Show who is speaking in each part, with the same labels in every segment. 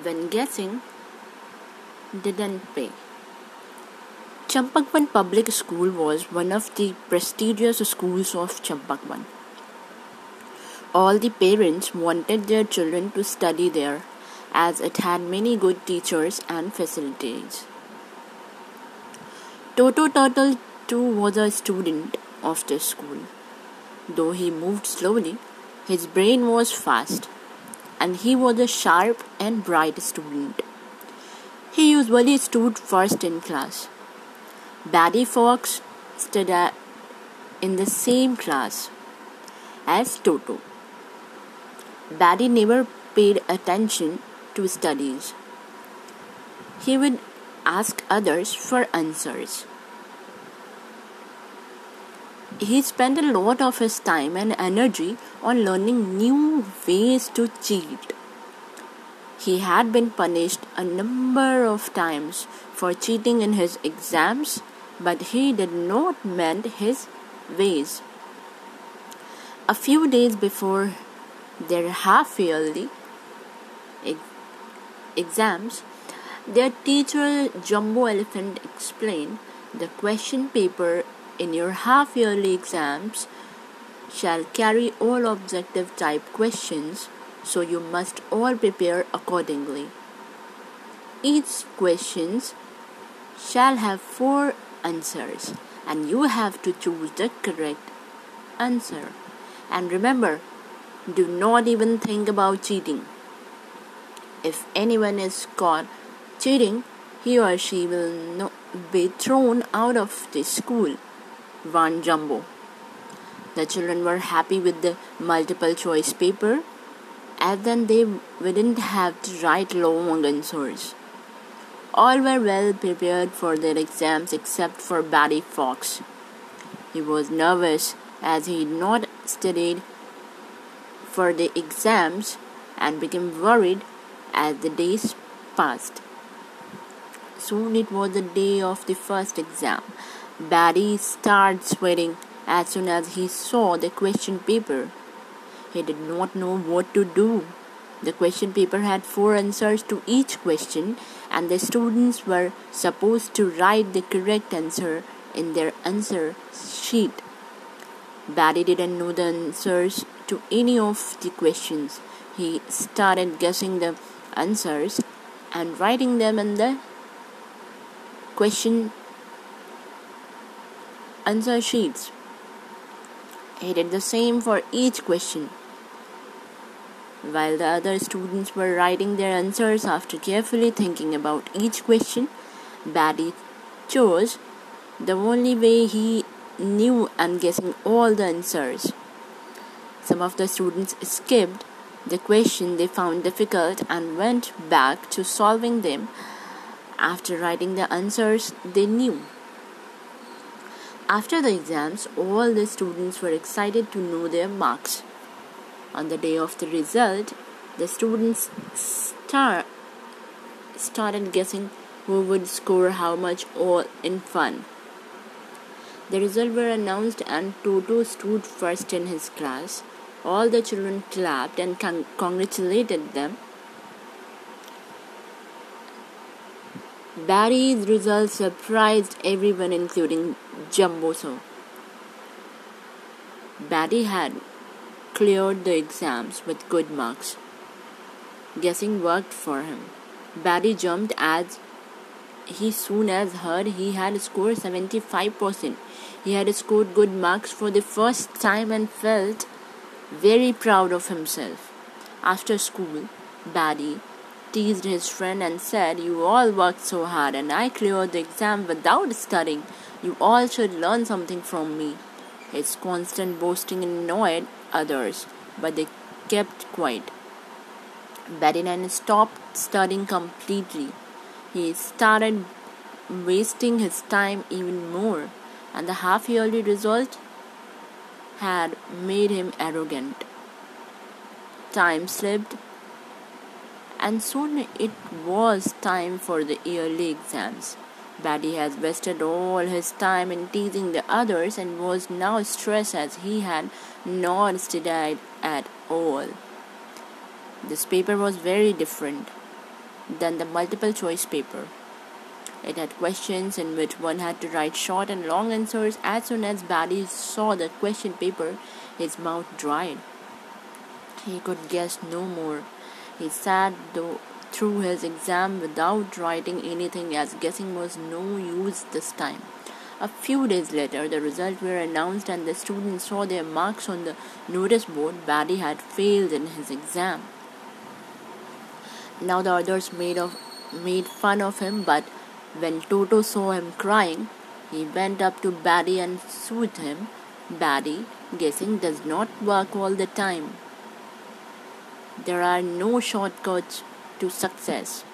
Speaker 1: when guessing didn't pay. Champakban Public School was one of the prestigious schools of Champakban. All the parents wanted their children to study there as it had many good teachers and facilities. Toto Turtle too was a student of the school. Though he moved slowly, his brain was fast and he was a sharp and bright student. He usually stood first in class. Baddy Fox stood in the same class as Toto. Baddy never paid attention to studies. He would ask others for answers. He spent a lot of his time and energy on learning new ways to cheat. He had been punished a number of times for cheating in his exams, but he did not mend his ways. A few days before their half yearly exams, their teacher Jumbo Elephant explained the question paper in your half yearly exams shall carry all objective type questions, so you must all prepare accordingly. Each questions shall have four answers, and you have to choose the correct answer. And remember, do not even think about cheating. If anyone is caught cheating, he or she will not be thrown out of the school. Van Jumbo. The children were happy with the multiple choice paper, as then they wouldn't have to write long answers. All were well prepared for their exams except for Baddy Fox. He was nervous as he had not studied for the exams and became worried as the days passed. Soon it was the day of the first exam. Baddy started sweating as soon as he saw the question paper. He did not know what to do. The question paper had four answers to each question, and the students were supposed to write the correct answer in their answer sheet. Baddy didn't know the answers to any of the questions. He started guessing the answers and writing them in the question answer sheets. He did the same for each question. While the other students were writing their answers after carefully thinking about each question, Baddy chose the only way he knew and guessing all the answers. Some of the students skipped the question they found difficult and went back to solving them after writing the answers they knew. After the exams, all the students were excited to know their marks. On the day of the result, the students star- started guessing who would score how much all in fun. The results were announced and Toto stood first in his class. All the children clapped and con- congratulated them. Baddy's results surprised everyone, including Jumboso. Baddy had cleared the exams with good marks. Guessing worked for him. Baddy jumped as he soon as heard he had scored 75%. He had scored good marks for the first time and felt very proud of himself. After school, Baddy teased his friend and said, You all worked so hard and I cleared the exam without studying. You all should learn something from me. His constant boasting annoyed others, but they kept quiet. Badinine stopped studying completely. He started wasting his time even more, and the half yearly result had made him arrogant. Time slipped, and soon it was time for the yearly exams. Baddy has wasted all his time in teasing the others and was now stressed as he had not studied at all. This paper was very different. than the multiple choice paper. It had questions in which one had to write short and long answers. As soon as Barry saw the question paper, his mouth dried. He could guess no more. He sat though through his exam without writing anything as guessing was no use this time. A few days later, the results were announced and the students saw their marks on the notice board. Barry had failed in his exam. Now the others made of made fun of him, but when Toto saw him crying, he went up to Barry and soothed him. Barry, guessing does not work all the time. There are no shortcuts to success.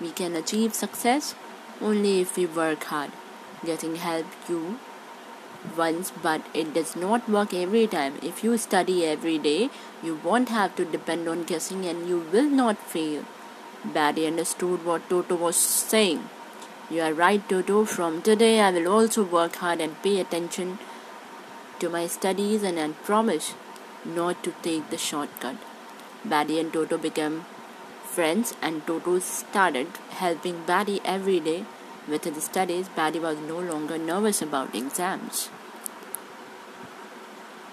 Speaker 1: We can achieve success only if we work hard. Guessing helps you once, but it does not work every time. If you study every day, you won't have to depend on guessing and you will not fail. Barry understood what Toto was saying. You are right, Toto. From today, I will also work hard and pay attention to my studies and I promise not to take the shortcut. Barry and Toto became friends, and Toto started helping Barry every day with his studies. Barry was no longer nervous about exams.